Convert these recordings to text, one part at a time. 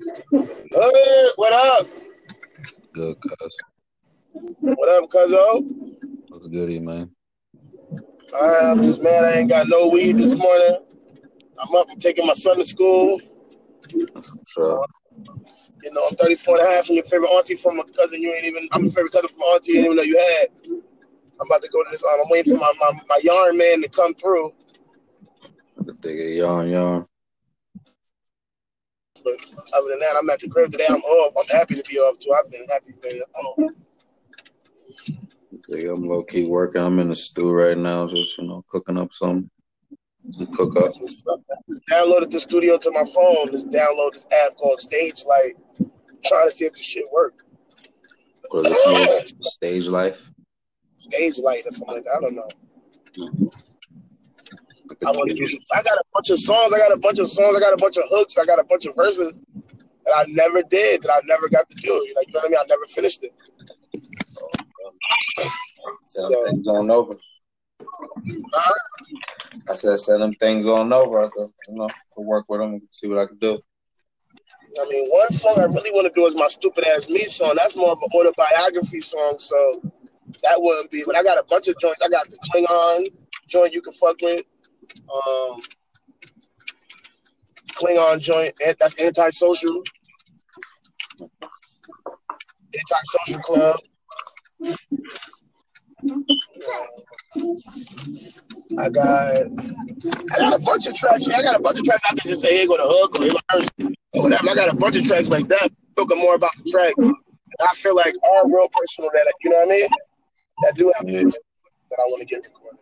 Hey, what up? Good, cuz. What up, cuzzo? What's goody, man? I'm just mad I ain't got no weed this morning. I'm up and taking my son to school. Up? You know, I'm 34 and a half from your favorite auntie from a cousin you ain't even, I'm your favorite cousin from auntie you didn't even know you had. I'm about to go to this, um, I'm waiting for my, my, my yarn man to come through. The thing yarn, yarn. But other than that, I'm at the crib today. I'm off. I'm happy to be off too. I've been happy to be off. Think I'm low key working. I'm in the stew right now, just you know, cooking up some, cook up. That's what's up. Just downloaded the studio to my phone. Just download this app called Stage Light. Trying to see if this shit work. Stage life. Stage Light or something like that. I don't know. Mm-hmm. I want to do. Some, I got a bunch of songs. I got a bunch of songs. I got a bunch of hooks. I got a bunch of verses that I never did. That I never got to do. Like you know what I mean? I never finished it. Send them things on over. I said, send them things on over. I could, you know, to work with them see what I can do. I mean, one song I really want to do is my stupid ass me song. That's more of an autobiography song, so that wouldn't be. But I got a bunch of joints. I got the Klingon joint you can fuck with. Um, Klingon joint. That's antisocial. Antisocial club. I got I got a bunch of tracks. I got a bunch of tracks I can just say, "Hey, go to hook or here verse or whatever. I got a bunch of tracks like that. Talking more about the tracks. I feel like are real personal that you know what I mean? That do have Yeah. that I want to get recorded.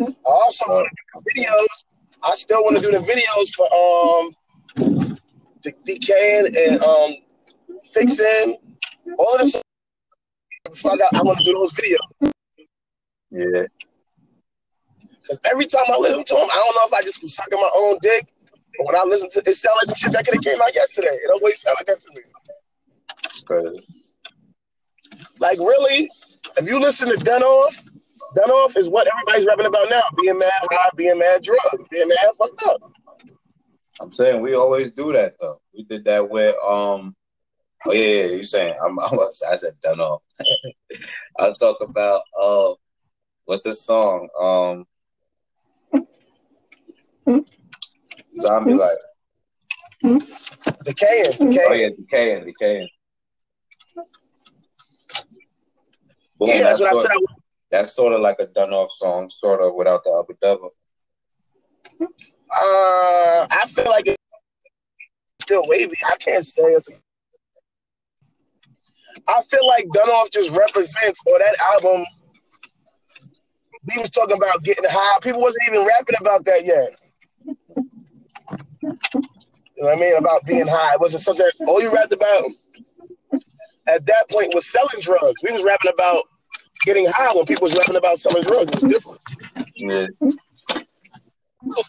I also want to do the videos. I still want to do the videos for um the decaying and um fixing all this. Before I got, I want to do those videos. Yeah. Because every time I listen to them, I don't know if I just be sucking my own dick. But when I listen to it, sounds like some shit that could have came out yesterday. It always sound like that to me. Crazy. Like really, if you listen to Done Off, Done Off is what everybody's rapping about now. Being mad high, being mad drunk, being mad fucked up. I'm saying we always do that though. We did that with um. Oh yeah, yeah. You saying I'm? I, was, I said done off. I'll talk about uh, what's the song? Um, Zombie Life. Decaying, decaying. Oh yeah, decaying, decaying. Boom, yeah, that's what I said. I, That's sort of like a done off song, sort of without the upper double. uh, I feel like it's still wavy. I can't say it's. I feel like Done Off just represents, or that album. We was talking about getting high. People wasn't even rapping about that yet. You know what I mean? About being high. It wasn't something all you rapped about at that point was selling drugs. We was rapping about getting high when people's rapping about selling drugs. It was different. Yeah.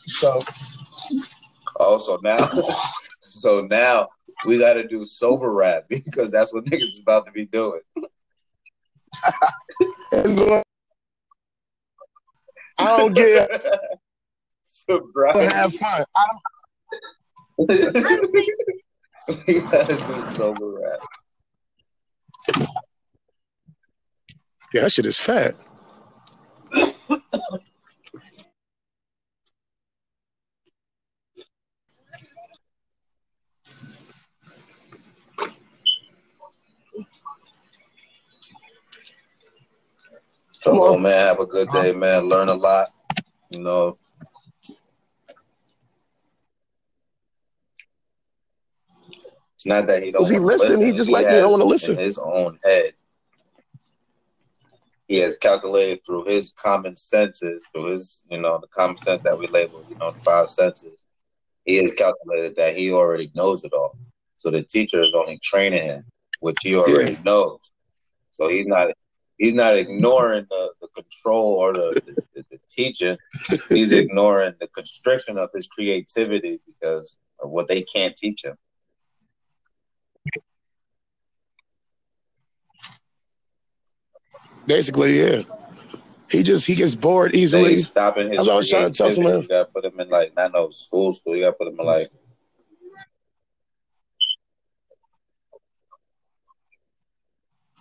So oh, Also now, so now we got to do sober rap because that's what niggas is about to be doing. I don't get Sobriety. have fun. I don't we gotta do sober rap. Yeah, that shit is fat. Come on, man. Have a good day, man. Learn a lot. You know. It's not that he don't If he wanna listen, he just like me, has don't wanna in listen. his own head. He has calculated through his common senses, through his, you know, the common sense that we label, you know, the five senses. He has calculated that he already knows it all. So the teacher is only training him, which he already knows. So he's not he's not ignoring the, the control or the, the, the teaching. He's ignoring the constriction of his creativity because of what they can't teach him. Basically, yeah. He just he gets bored easily. He's stopping his. That's I was trying to tell him. You got to put him in like not no school school. You got to put him in like.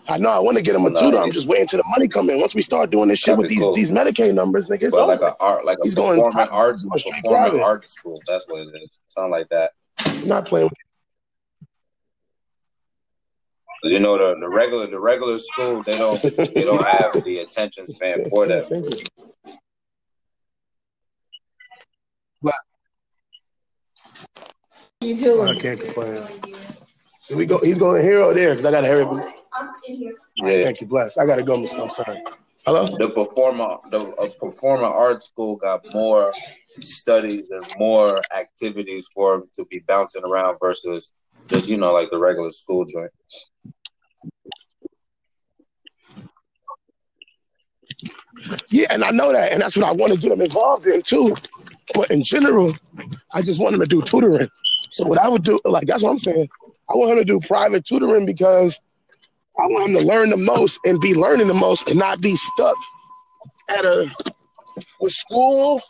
I know I want to get him a tutor. I'm just waiting till the money come in. Once we start doing this shit with these cool. these Medicaid numbers, nigga, it's but like over. a art, like he's a going arts, arts school. That's what it is. Sound like that. I'm not playing with you know the, the regular the regular school they don't they don't have the attention span for that. Thank you. You I can't complain. Here we go. He's going here or there because I gotta hurry up. I'm in here. Yeah. Thank you, bless. I gotta go, Miss. I'm sorry. Hello. The performer the a performing arts school got more studies and more activities for him to be bouncing around versus just you know like the regular school joint. Yeah, and I know that, and that's what I want to get him involved in too. But in general, I just want him to do tutoring. So what I would do, like that's what I'm saying. I want him to do private tutoring because I want him to learn the most and be learning the most and not be stuck at a with school.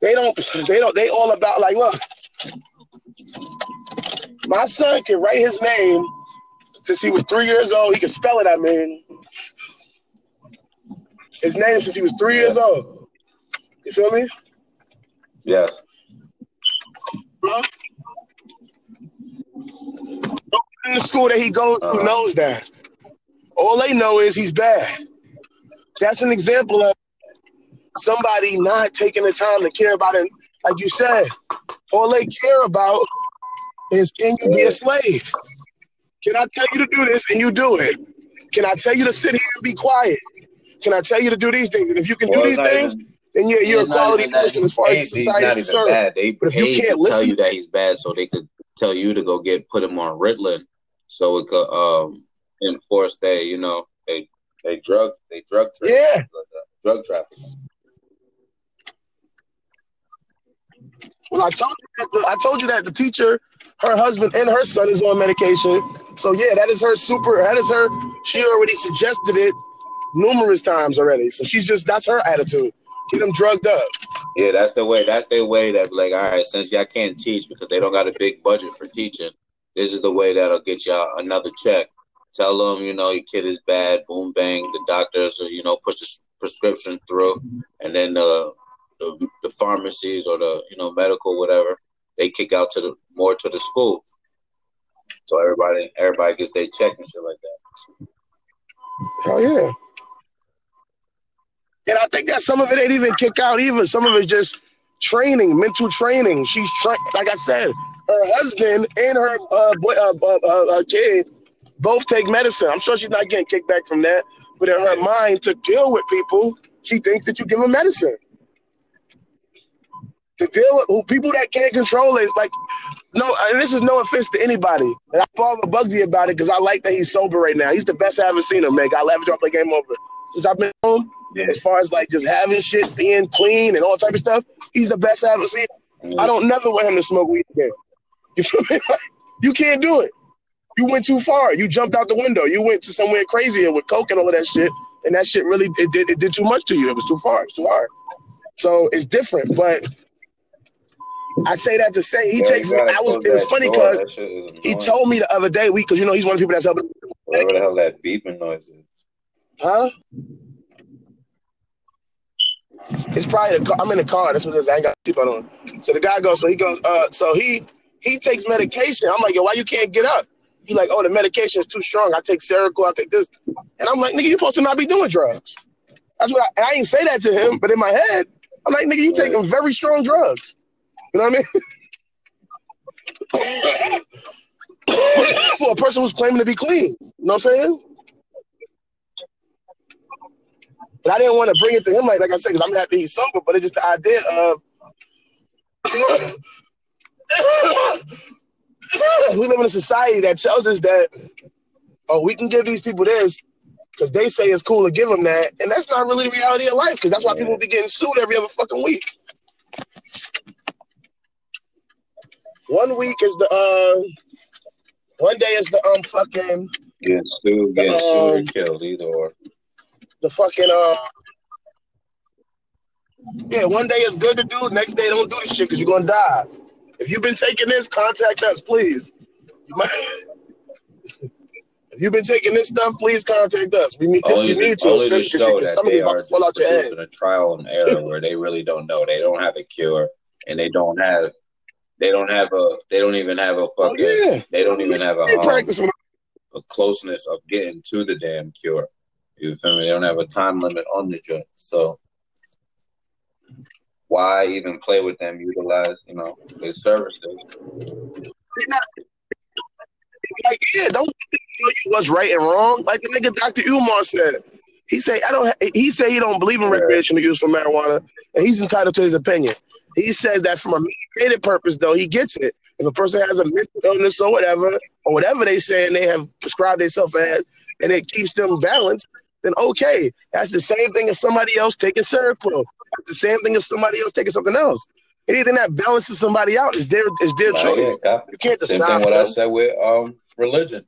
They don't. They don't. They all about like look. My son can write his name since he was three years old. He can spell it. I mean, his name since he was three years old. You feel me? Yes. Huh? In the school that he goes to Uh-huh. knows that. All they know is he's bad. That's an example of somebody not taking the time to care about it. Like you said, all they care about is can you be a slave? Can I tell you to do this and you do it? Can I tell you to sit here and be quiet? Can I tell you to do these things? And if you can Well, do these things, even- then you're, you're a quality even person as far as society is concerned. bad. They But if you can't to tell listen- you that he's bad, so they could tell you to go get put him on Ritalin, so it could um enforce they you know they they drug they drug traffic, Yeah. drug trafficking. Well, I told you that the, I told you that the teacher, her husband, and her son is on medication. So yeah, that is her super. That is her. She already suggested it numerous times already. So she's just that's her attitude. Get them drugged up. Yeah, that's the way. That's their way. That like, all right, since y'all can't teach because they don't got a big budget for teaching, this is the way that'll get y'all another check. Tell them, you know, your kid is bad. Boom, bang. The doctors, uh, you know, push the prescription through, and then the, the the pharmacies or the you know medical whatever they kick out to the more to the school. So everybody everybody gets their check and shit like that. Hell yeah. And I think that some of it ain't even kick out either. Some of it's just training, mental training. She's tra- like I said, her husband and her uh, boy, uh, uh, uh, uh, kid both take medicine. I'm sure she's not getting kickback from that, but in her mind, to deal with people, she thinks that you give them medicine. To deal with people that can't control it, it's like no, and this is no offense to anybody. And I bother Bugsy about it because I like that he's sober right now. He's the best I ever seen him, man. I love to play game over since I've been home. Yeah. As far as like just having shit, being clean, and all type of stuff, he's the best I've ever seen. I don't never want him to smoke weed again. You feel me? Like, you can't do it. You went too far. You jumped out the window. You went to somewhere crazier with coke and all of that shit, and that shit really it did it did too much to you. It was too far. It's too hard. So it's different, but. I say that to say he Yeah, takes me. I was. It was funny because That shit is he told me the other day, we because you know he's one of the people that's helping. whatever the hell that beeping noise is. Huh? It's probably the car. I'm in the car. That's what it is. I ain't got seatbelt on. So the guy goes. So he goes. Uh. So he he takes medication. I'm like, yo, why you can't get up? He like, oh, the medication is too strong. I take Seroquel. I take this. And I'm like, nigga, you supposed to not be doing drugs. That's what I, and I ain't say that to him, but in my head, I'm like, nigga, you taking very strong drugs. You know what I mean? For a person who's claiming to be clean. You know what I'm saying? But I didn't want to bring it to him like like I said, because I'm happy he's sober, but it's just the idea of we live in a society that tells us that oh, we can give these people this because they say it's cool to give them that, and that's not really the reality of life. Because that's why people be getting sued every other fucking week. One week is the uh, one day is the um fucking Getting sued, getting sued Um, or killed, either or. The fucking uh yeah one day it's good to do next day don't do this shit because you're gonna die if you've been taking this contact us please you might if You've been taking this stuff. Please contact us. We need, Only, we need to. only to show that they about are to fall out your head. a trial and error where they really don't know. They don't have a cure, and they don't have. They don't have a. They don't even have a Oh, fucking. yeah. They don't even have a. Um, a closeness of getting to the damn cure. You feel me? They don't have a time limit on the joint. So why even play with them? Utilize, you know, their services. like, yeah, don't tell you what's right and wrong. Like the nigga Dr. Umar said. He say I don't. He say he don't believe in recreational use for marijuana, and he's entitled to his opinion. He says that from a medicated purpose, though, he gets it. If a person has a mental illness or whatever, or whatever they say and they have prescribed themselves as, and it keeps them balanced, then okay. That's the same thing as somebody else taking Seroquel. That's the same thing as somebody else taking something else. Anything that balances somebody out is their is their choice. yeah. You can't decide. Same thing what I said with um religion.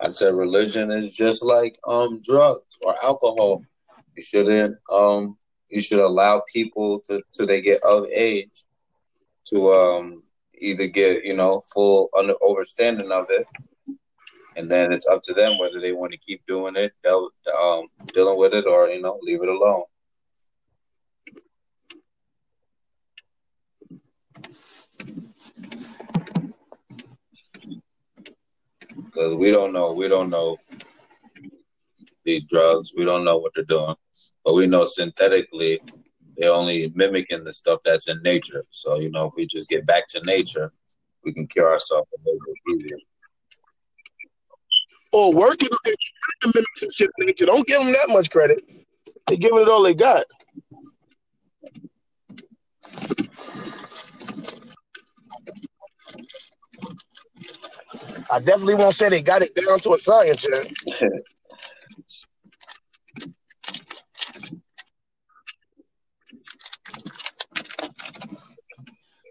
I said religion is just like um drugs or alcohol. You shouldn't um you should allow people to till they get of age to um either get you know full under understanding of it, and then it's up to them whether they want to keep doing it, del- um dealing with it, or you know leave it alone. Because we don't know, we don't know these drugs. We don't know what they're doing, but we know synthetically they're only mimicking the stuff that's in nature. So you know, if we just get back to nature, we can cure ourselves a little bit easier. Or working on some shit. Don't give them that much credit. They giving it all they got. I definitely won't say they got it down to a science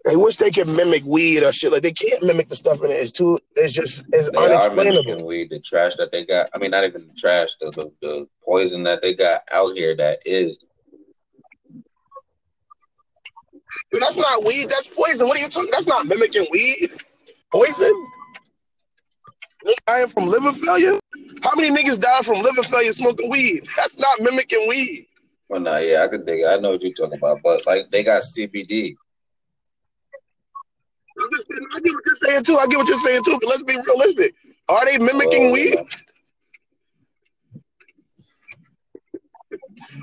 They wish they could mimic weed or shit. Like they can't mimic the stuff in it. It's too. It's just. It's They unexplainable. weed, the trash that they got. I mean, not even the trash, the, the the poison that they got out here that is. But that's not weed. That's poison. What are you talking? That's not mimicking weed. Poison. Dying from liver failure. How many niggas die from liver failure smoking weed? That's not mimicking weed. Well, no, yeah, I could dig. it. I know what you're talking about, but like they got CBD. Saying- I get what you're saying too. I get what you're saying too. But let's be realistic. Are they mimicking Oh, weed?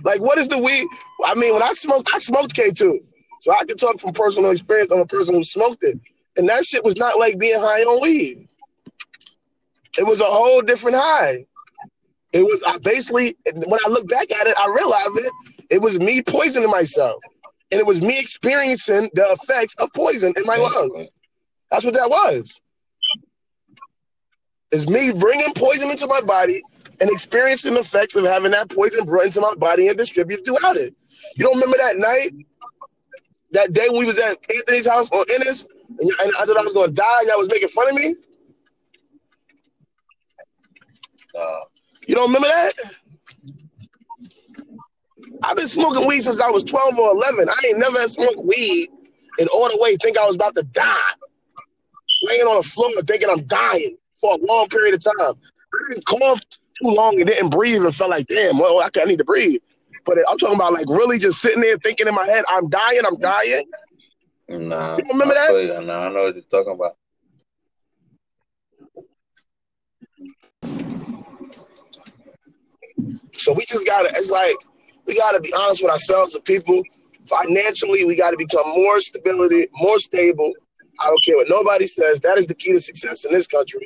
Like, what is the weed? I mean, when I smoked, I smoked K2. So I can talk from personal experience. I'm a person who smoked it. And that shit was not like being high on weed. It was a whole different high. It was I basically, when I look back at it, I realized it. It was me poisoning myself. And it was me experiencing the effects of poison in my lungs. That's what that was. It's me bringing poison into my body and experiencing the effects of having that poison brought into my body and distributed throughout it. You don't remember that night, that day we was at Anthony's house on Ennis, and, and I thought I was going to die. Y'all was making fun of me. Uh, You don't remember that? I've been smoking weed since I was 12 or 11. I ain't never smoked weed and all the way think I was about to die. Laying on the floor thinking I'm dying for a long period of time. I didn't cough too long and didn't breathe and felt like, damn, well, I, I need to breathe. But I'm talking about like really just sitting there thinking in my head, I'm dying, I'm dying. nah, You remember that? you. Nah, I know what you're talking about. So we just gotta, it's like, we gotta be honest with ourselves and people. Financially, we gotta become more stability, more stable. I don't care what nobody says. That is the key to success in this country.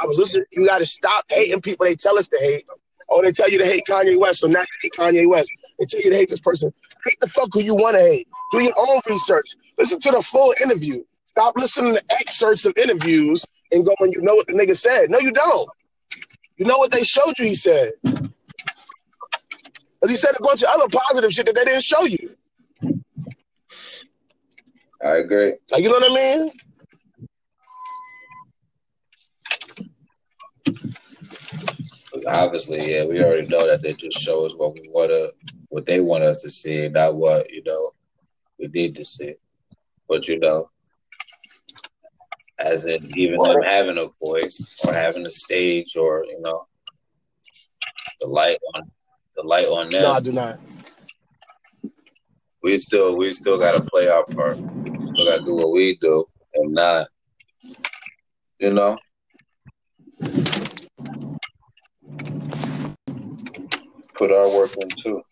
I was listening, you gotta stop hating people they tell us to hate. Oh, they tell you to hate Kanye West, so now you hate Kanye West. They tell you to hate this person. Hate the fuck who you want to hate. Do your own research. Listen to the full interview. Stop listening to excerpts of interviews and going, you know what the nigga said. No, you don't. You know what they showed you, he said. Because he said a bunch of other positive shit that they didn't show you. I agree. Like, you know what I mean? Obviously, yeah, we already know that they just show us what we wanna, what they want us to see, not what you know we need to see. But you know, as in even Well, them having a voice or having a stage or you know the light on the light on them. No, I do not. we still we still gotta play our part. We still gotta do what we do and not you know put our work in too.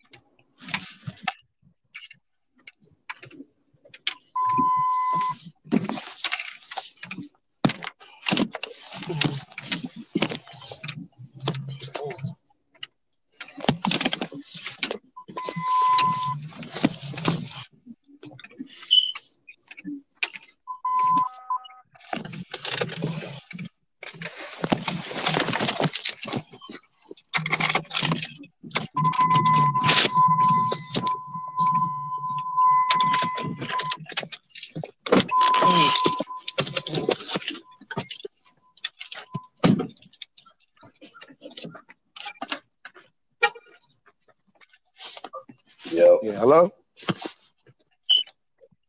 Yo, Yeah, hello?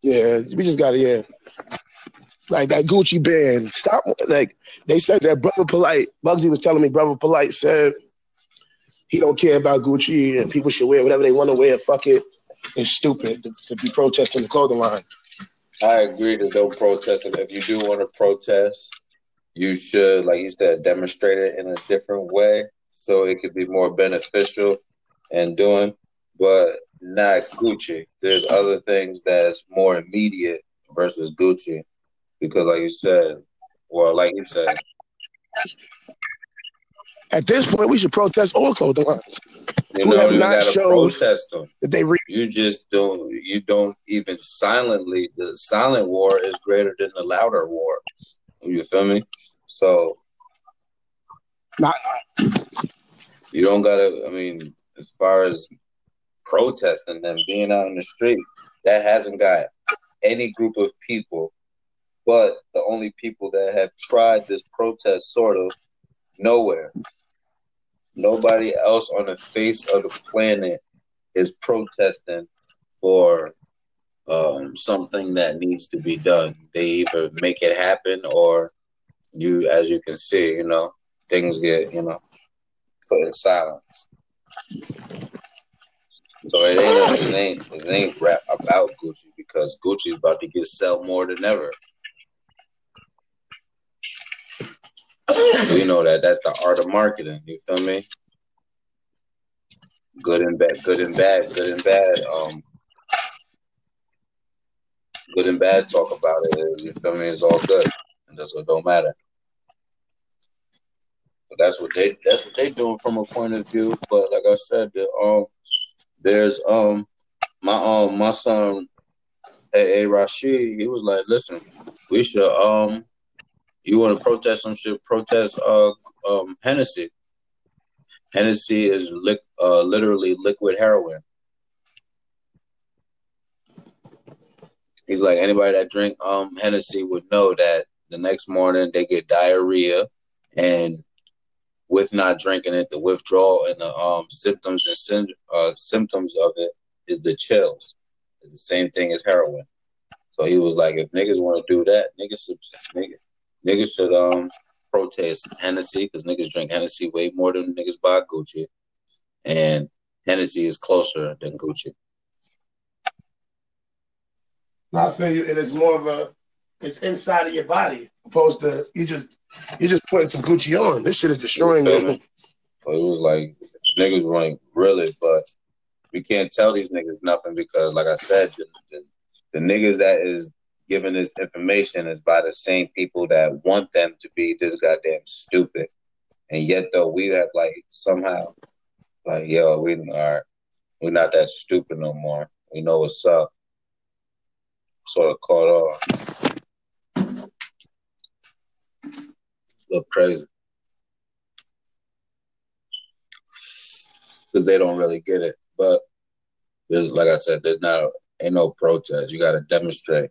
Yeah, we just gotta yeah. Like that Gucci band. Stop like they said that Brother Polight. Bugsy was telling me Brother Polight said he don't care about Gucci and people should wear whatever they want to wear. Fuck it. It's stupid to, to be protesting the clothing line. I agree that don't protest. If you do want to protest, you should, like you said, demonstrate it in a different way so it could be more beneficial and doing, but not Gucci. There's other things that's more immediate versus Gucci. Because like you said, well, like you said, At this point, we should protest all clothing lines you know, have you not showed- protest them. that they re- You just don't you don't even silently the silent war is greater than the louder war. You feel me? So not. You don't gotta. I mean, as far as protesting and being out in the street, that hasn't got any group of people, but the only people that have tried this protest sort of nowhere. Nobody else on the face of the planet is protesting for um, something that needs to be done. They either make it happen or you, as you can see, you know, things get, you know, put in silence. So it ain't, it ain't, rap about Gucci because Gucci's about to get sell more than ever. We know that that's the art of marketing. You feel me? Good and bad, good and bad, good and bad. Um, good and bad talk about it. You feel me? It's all good, and that's what don't matter. But that's what they that's what they doing from a point of view. But like I said, the, um, there's um my um my son A. A. Rashid. He was like, listen, we should um you want to protest some shit, protest uh um Hennessy. Hennessy is li- uh, literally liquid heroin. He's like anybody that drink um Hennessy would know that the next morning they get diarrhea, and with not drinking it, the withdrawal and the um symptoms and syn- uh, symptoms of it is the chills. It's the same thing as heroin. So he was like, if niggas want to do that, niggas should niggas, niggas should um protest Hennessy because niggas drink Hennessy way more than niggas buy Gucci, and Hennessy is closer than Gucci. I feel you, and it's more of a, it's inside of your body, opposed to you just you just putting some Gucci on. This shit is destroying me? It was like niggas were like really, but we can't tell these niggas nothing because, like I said, the, the, the niggas that is giving this information is by the same people that want them to be this goddamn stupid, and yet though we have like somehow like yo we are we're not that stupid no more. We know what's up. Sort of caught off. Look crazy. because they don't really get it. But there's, like I said, there's not ain't no protest. You got to demonstrate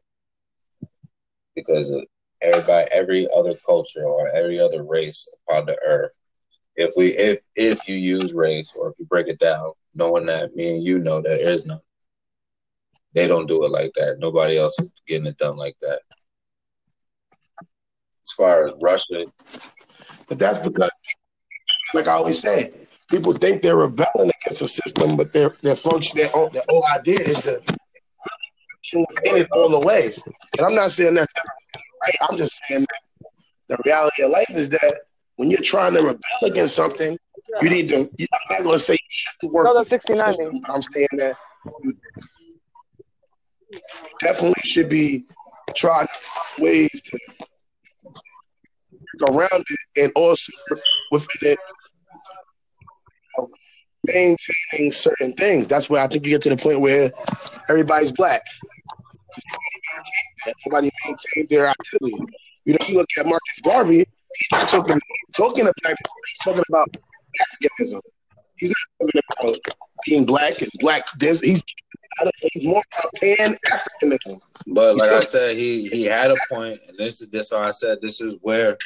because everybody, every other culture or every other race upon the earth. If we if if you use race or if you break it down, knowing that me and you know that there is none, they don't do it like that. Nobody else is getting it done like that. Far as Russia, But that's because, like I always say, people think they're rebelling against a system, but their their function, their whole, their whole idea is to function within it all the way. And I'm not saying that's right. I'm just saying that the reality of life is that when you're trying to rebel against something, you need to. I'm not going to say you shouldn't work. No, that's the 69. I'm saying that you definitely should be trying to find ways to work around it and also within it you know, maintaining certain things. That's where I think you get to the point where everybody's black. Everybody maintained their identity. You know, you look at Marcus Garvey, he's not talking talking about black people, he's talking about Africanism. He's not talking about being black and black this he's I don't know, he's more about pan Africanism. but like I said, he he had a point, and this is this. How I said this is where,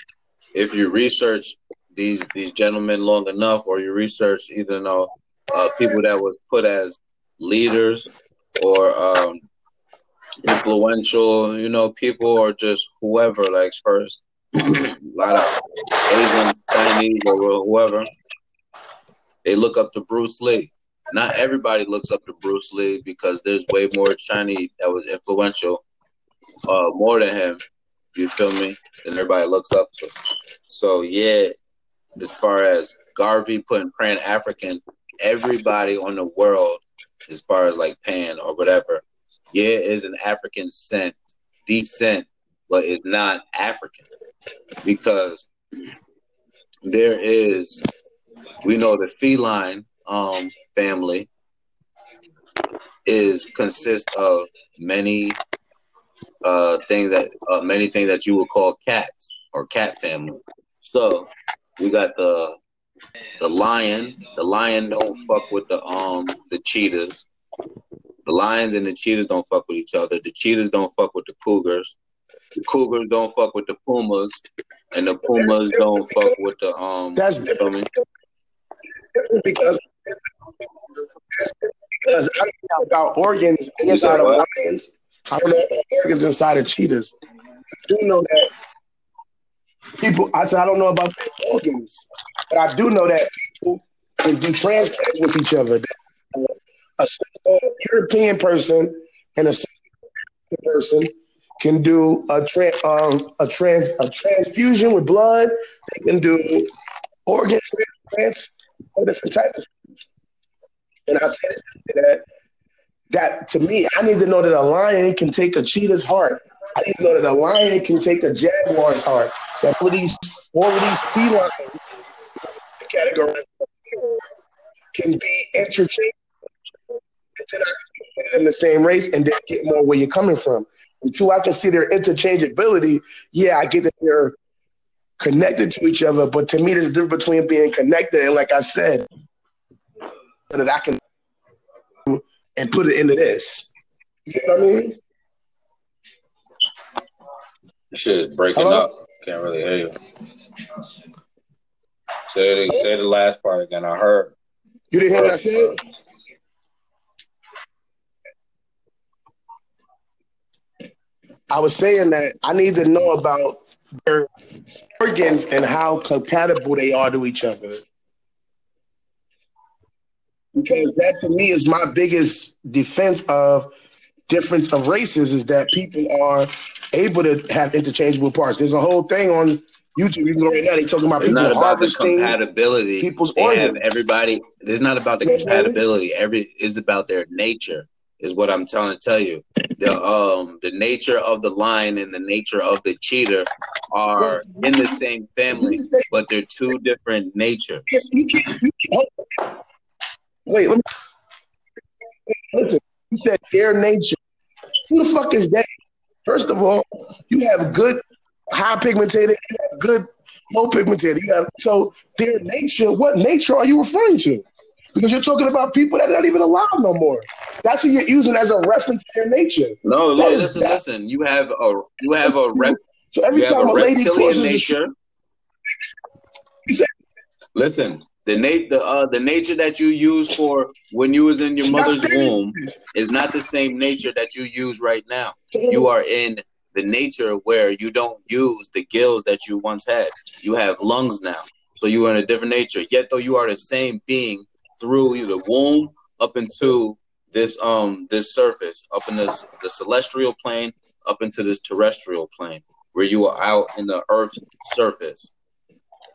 if you research these these gentlemen long enough, or you research either you know uh, people that was put as leaders or um, influential, you know, people or just whoever, like first, a lot of Asians, Chinese, or whoever, they look up to Bruce Lee. Not everybody looks up to Bruce Lee because there's way more Chinese that was influential, uh, more than him. You feel me? And everybody looks up to. So yeah, as far as Garvey putting Pan African, everybody on the world, as far as like Pan or whatever, yeah, is an African scent, descent, but it's not African because there is, we know the feline um, family is consists of many uh, things that uh, many things that you would call cats or cat family. So we got the the lion. The lion don't fuck with the um the cheetahs. The lions and the cheetahs don't fuck with each other. The cheetahs don't fuck with the cougars. The cougars don't fuck with the pumas, and the pumas don't fuck with the um. That's you feel different. me? because because I don't know about organs inside of lions. I don't know organs inside of cheetahs. I do know that people. I said I don't know about their organs, but I do know that people can do transplants with each other. That A European person and a person can do a tra- um, a trans a transfusion with blood. They can do organ transplants all different types. And I said that that to me, I need to know that a lion can take a cheetah's heart. I need to know that a lion can take a jaguar's heart. That all these all of these felines categories can be interchangeable. And then I can in the same race and then get more where you're coming from. Until I can see their interchangeability, yeah, I get that they're connected to each other. But to me, there's a difference between being connected and, like I said, that I can and put it into this. You know what I mean? This shit is breaking Hello? up. Can't really hear you. Say the, say the last part again. I heard. You didn't hear what I said? I was saying that I need to know about their organs and how compatible they are to each other. Because that to me is my biggest defense of difference of races is that people are able to have interchangeable parts. There's a whole thing on YouTube. You can go right now. They talking about It's people not about the compatibility. people's They have organs. everybody. It's not about the You know what I'm compatibility. Every is about their nature. Is what I'm trying to tell you. The um the nature of the lion and the nature of the cheetah are in the same family, but they're two different natures. You can't, you can't- Wait, let me listen. You said their nature. Who the fuck is that? First of all, you have good high pigmented, you have good low pigmented. You have so their nature. What nature are you referring to? Because you're talking about people that are not even alive no more. That's what you're using as a reference to their nature. No, That is listen, listen. You have a you have a rep, So every time a a lady reptilian crosses the street. You said- Listen, the nat the uh the nature that you use for when you was in your mother's womb is not the same nature that you use right now. You are in the nature where you don't use the gills that you once had. You have lungs now. So you are in a different nature. Yet though you are the same being through the womb up into this um this surface, up in this the celestial plane, up into this terrestrial plane, where you are out in the earth's surface.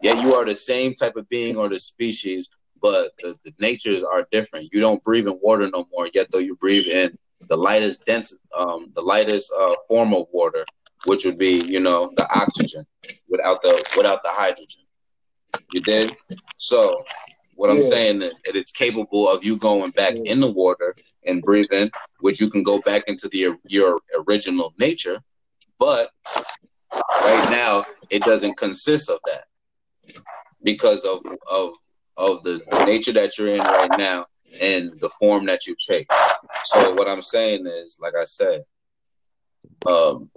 Yet you are the same type of being or the species, but the, the natures are different. You don't breathe in water no more, yet though you breathe in the lightest dense um the lightest uh, form of water, which would be, you know, the oxygen without the without the hydrogen. You did? So what I'm saying is that it's capable of you going back yeah. in the water and breathing, which you can go back into the your original nature, but right now it doesn't consist of that because of of of the nature that you're in right now and the form that you take. So what I'm saying is, like I said, um,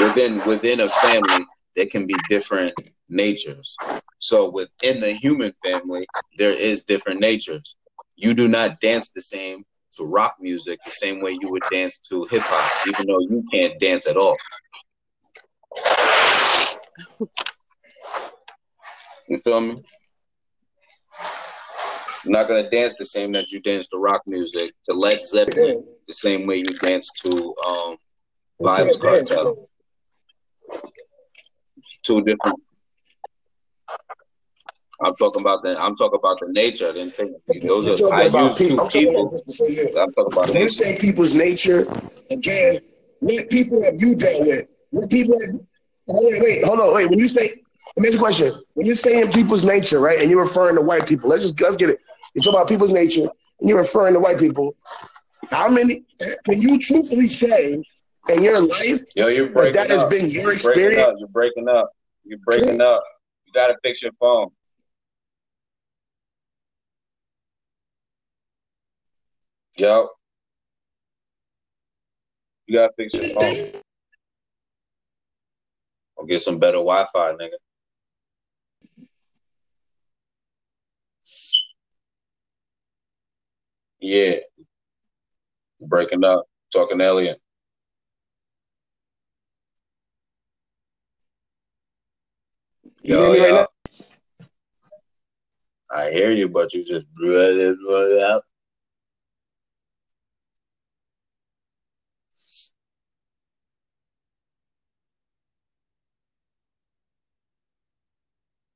within within a family, there can be different natures. So within the human family, there is different natures. You do not dance the same to rock music the same way you would dance to hip hop, even though you can't dance at all. You feel me? You're not gonna dance the same that you dance to rock music, to Led Zeppelin, the same way you dance to um, Vybz Kartel. Two different. I'm talking about the. I'm talking about the nature. Then those are. I use two I'm people. I'm talking about. Say people's nature, again, what people have you dealt with? What people have? Oh, wait, wait, hold on, wait. When you say, let me ask you a question. When you're saying people's nature, right, and you're referring to white people, let's just let's get it. You talk about people's nature, and you're referring to white people. How many can you truthfully say in your life Yo, you're breaking that, that has been your experience? You're breaking up. You're breaking up. You're breaking up. You gotta fix your phone. Yo. You gotta fix your phone. Or get some better Wi-Fi, nigga. Yeah. Breaking up, talking alien. Yo, yo. I hear you, but you just blew it out.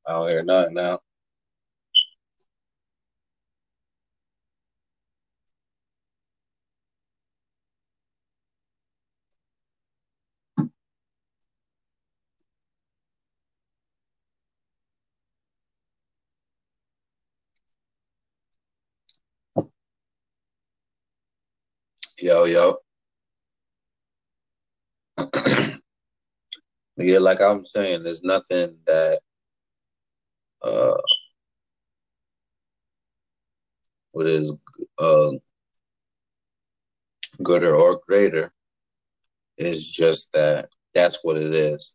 I don't hear nothing now. Yo, yo. yeah, like I'm saying, there's nothing that uh what is uh gooder or greater is just that that's what it is.